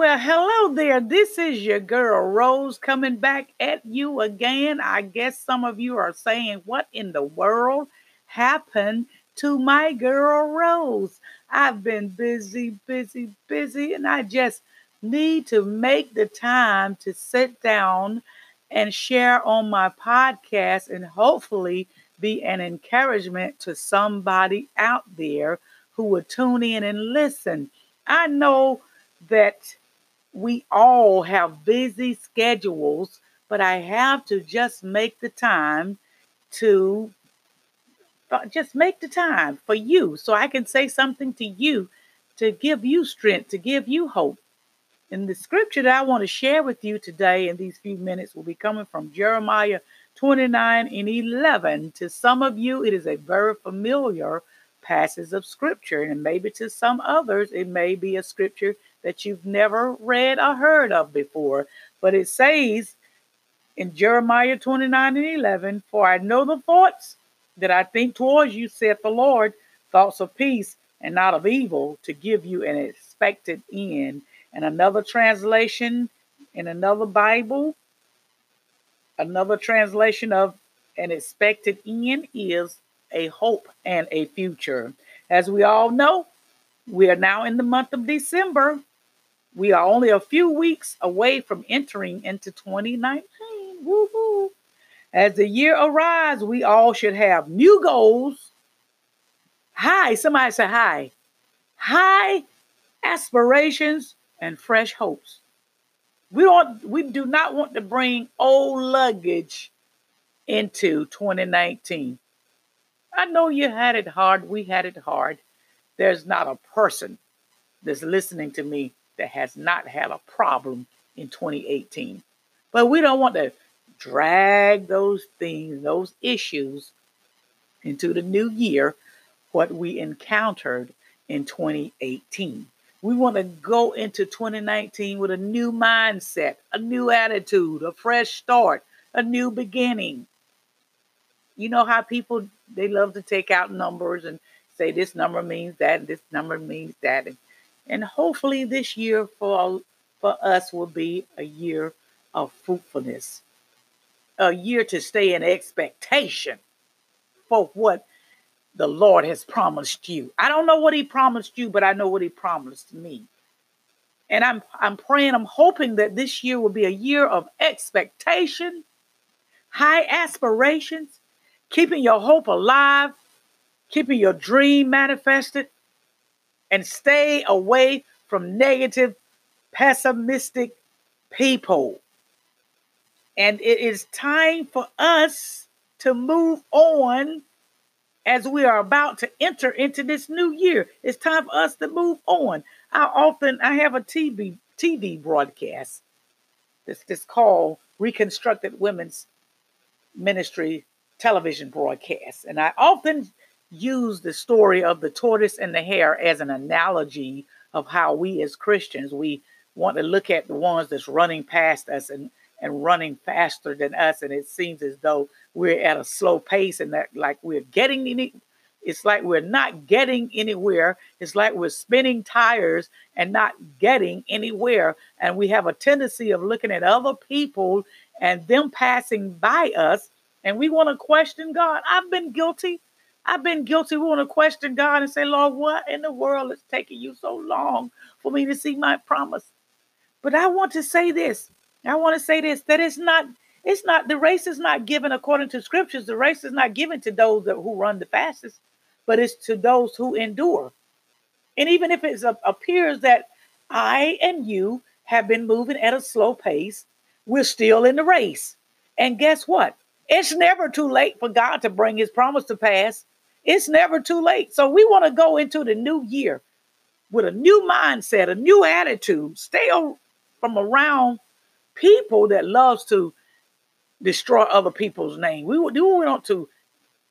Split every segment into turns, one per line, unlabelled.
Well, hello there. This is your girl Rose coming back at you again. I guess some of you are saying, What in the world happened to my girl Rose? I've been busy, busy, busy, and I just need to make the time to sit down and share on my podcast and hopefully be an encouragement to somebody out there who will tune in and listen. I know that we all have busy schedules, but I have to just make the time to uh, just make the time for you so I can say something to you to give you strength, to give you hope. And the scripture that I want to share with you today in these few minutes will be coming from Jeremiah 29 and 11. To some of you, it is a very familiar passage of scripture, and maybe to some others, it may be a scripture that you've never read or heard of before. But it says in Jeremiah 29 and 11, For I know the thoughts that I think towards you, saith the Lord, thoughts of peace and not of evil, to give you an expected end. And another translation in another Bible, another translation of an expected end is a hope and a future. As we all know, we are now in the month of December. We are only a few weeks away from entering into 2019. Woo-hoo. As the year arrives, we all should have new goals. High, somebody say high. High aspirations and fresh hopes. We don't we do not want to bring old luggage into 2019. I know you had it hard. We had it hard. There's not a person that's listening to me that has not had a problem in 2018. But we don't want to drag those things, those issues into the new year, what we encountered in 2018. We want to go into 2019 with a new mindset, a new attitude, a fresh start, a new beginning. You know how people they love to take out numbers and say this number means that and this number means that and and hopefully this year for, for us will be a year of fruitfulness, a year to stay in expectation for what the Lord has promised you. I don't know what he promised you, but I know what he promised me. And I'm I'm praying, I'm hoping that this year will be a year of expectation, high aspirations, keeping your hope alive, keeping your dream manifested, and stay away from negative, pessimistic people. And it is time for us to move on as we are about to enter into this new year. It's time for us to move on. I often I have a TV TV broadcast that's this called Reconstructed Women's Ministry television broadcast. And I often use the story of the tortoise and the hare as an analogy of how we as Christians we want to look at the ones that's running past us and and running faster than us and it seems as though we're at a slow pace and that like we're getting any it's like we're not getting anywhere it's like we're spinning tires and not getting anywhere and we have a tendency of looking at other people and them passing by us and we want to question God. I've been guilty I've been guilty. We want to question God and say, Lord, what in the world is taking you so long for me to see my promise? But I want to say this. I want to say this that it's not, it's not, the race is not given according to scriptures. The race is not given to those that, who run the fastest, but it's to those who endure. And even if it appears that I and you have been moving at a slow pace, we're still in the race. And guess what? It's never too late for God to bring his promise to pass. It's never too late. So we want to go into the new year with a new mindset, a new attitude. Stay from around people that loves to destroy other people's name. We, do we want to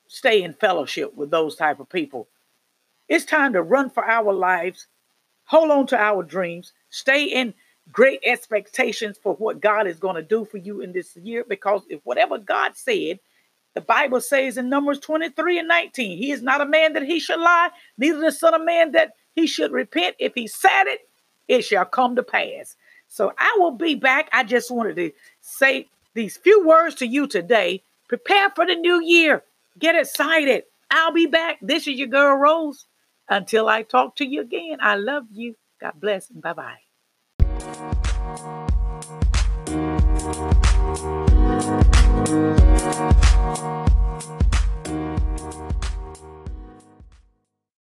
stay in fellowship with those type of people. It's time to run for our lives, hold on to our dreams, stay in great expectations for what God is going to do for you in this year because if whatever God said the Bible says in Numbers 23 and 19, He is not a man that he should lie, neither the Son of Man that he should repent. If he said it, it shall come to pass. So I will be back. I just wanted to say these few words to you today. Prepare for the new year. Get excited. I'll be back. This is your girl Rose. Until I talk to you again, I love you. God bless. Bye bye.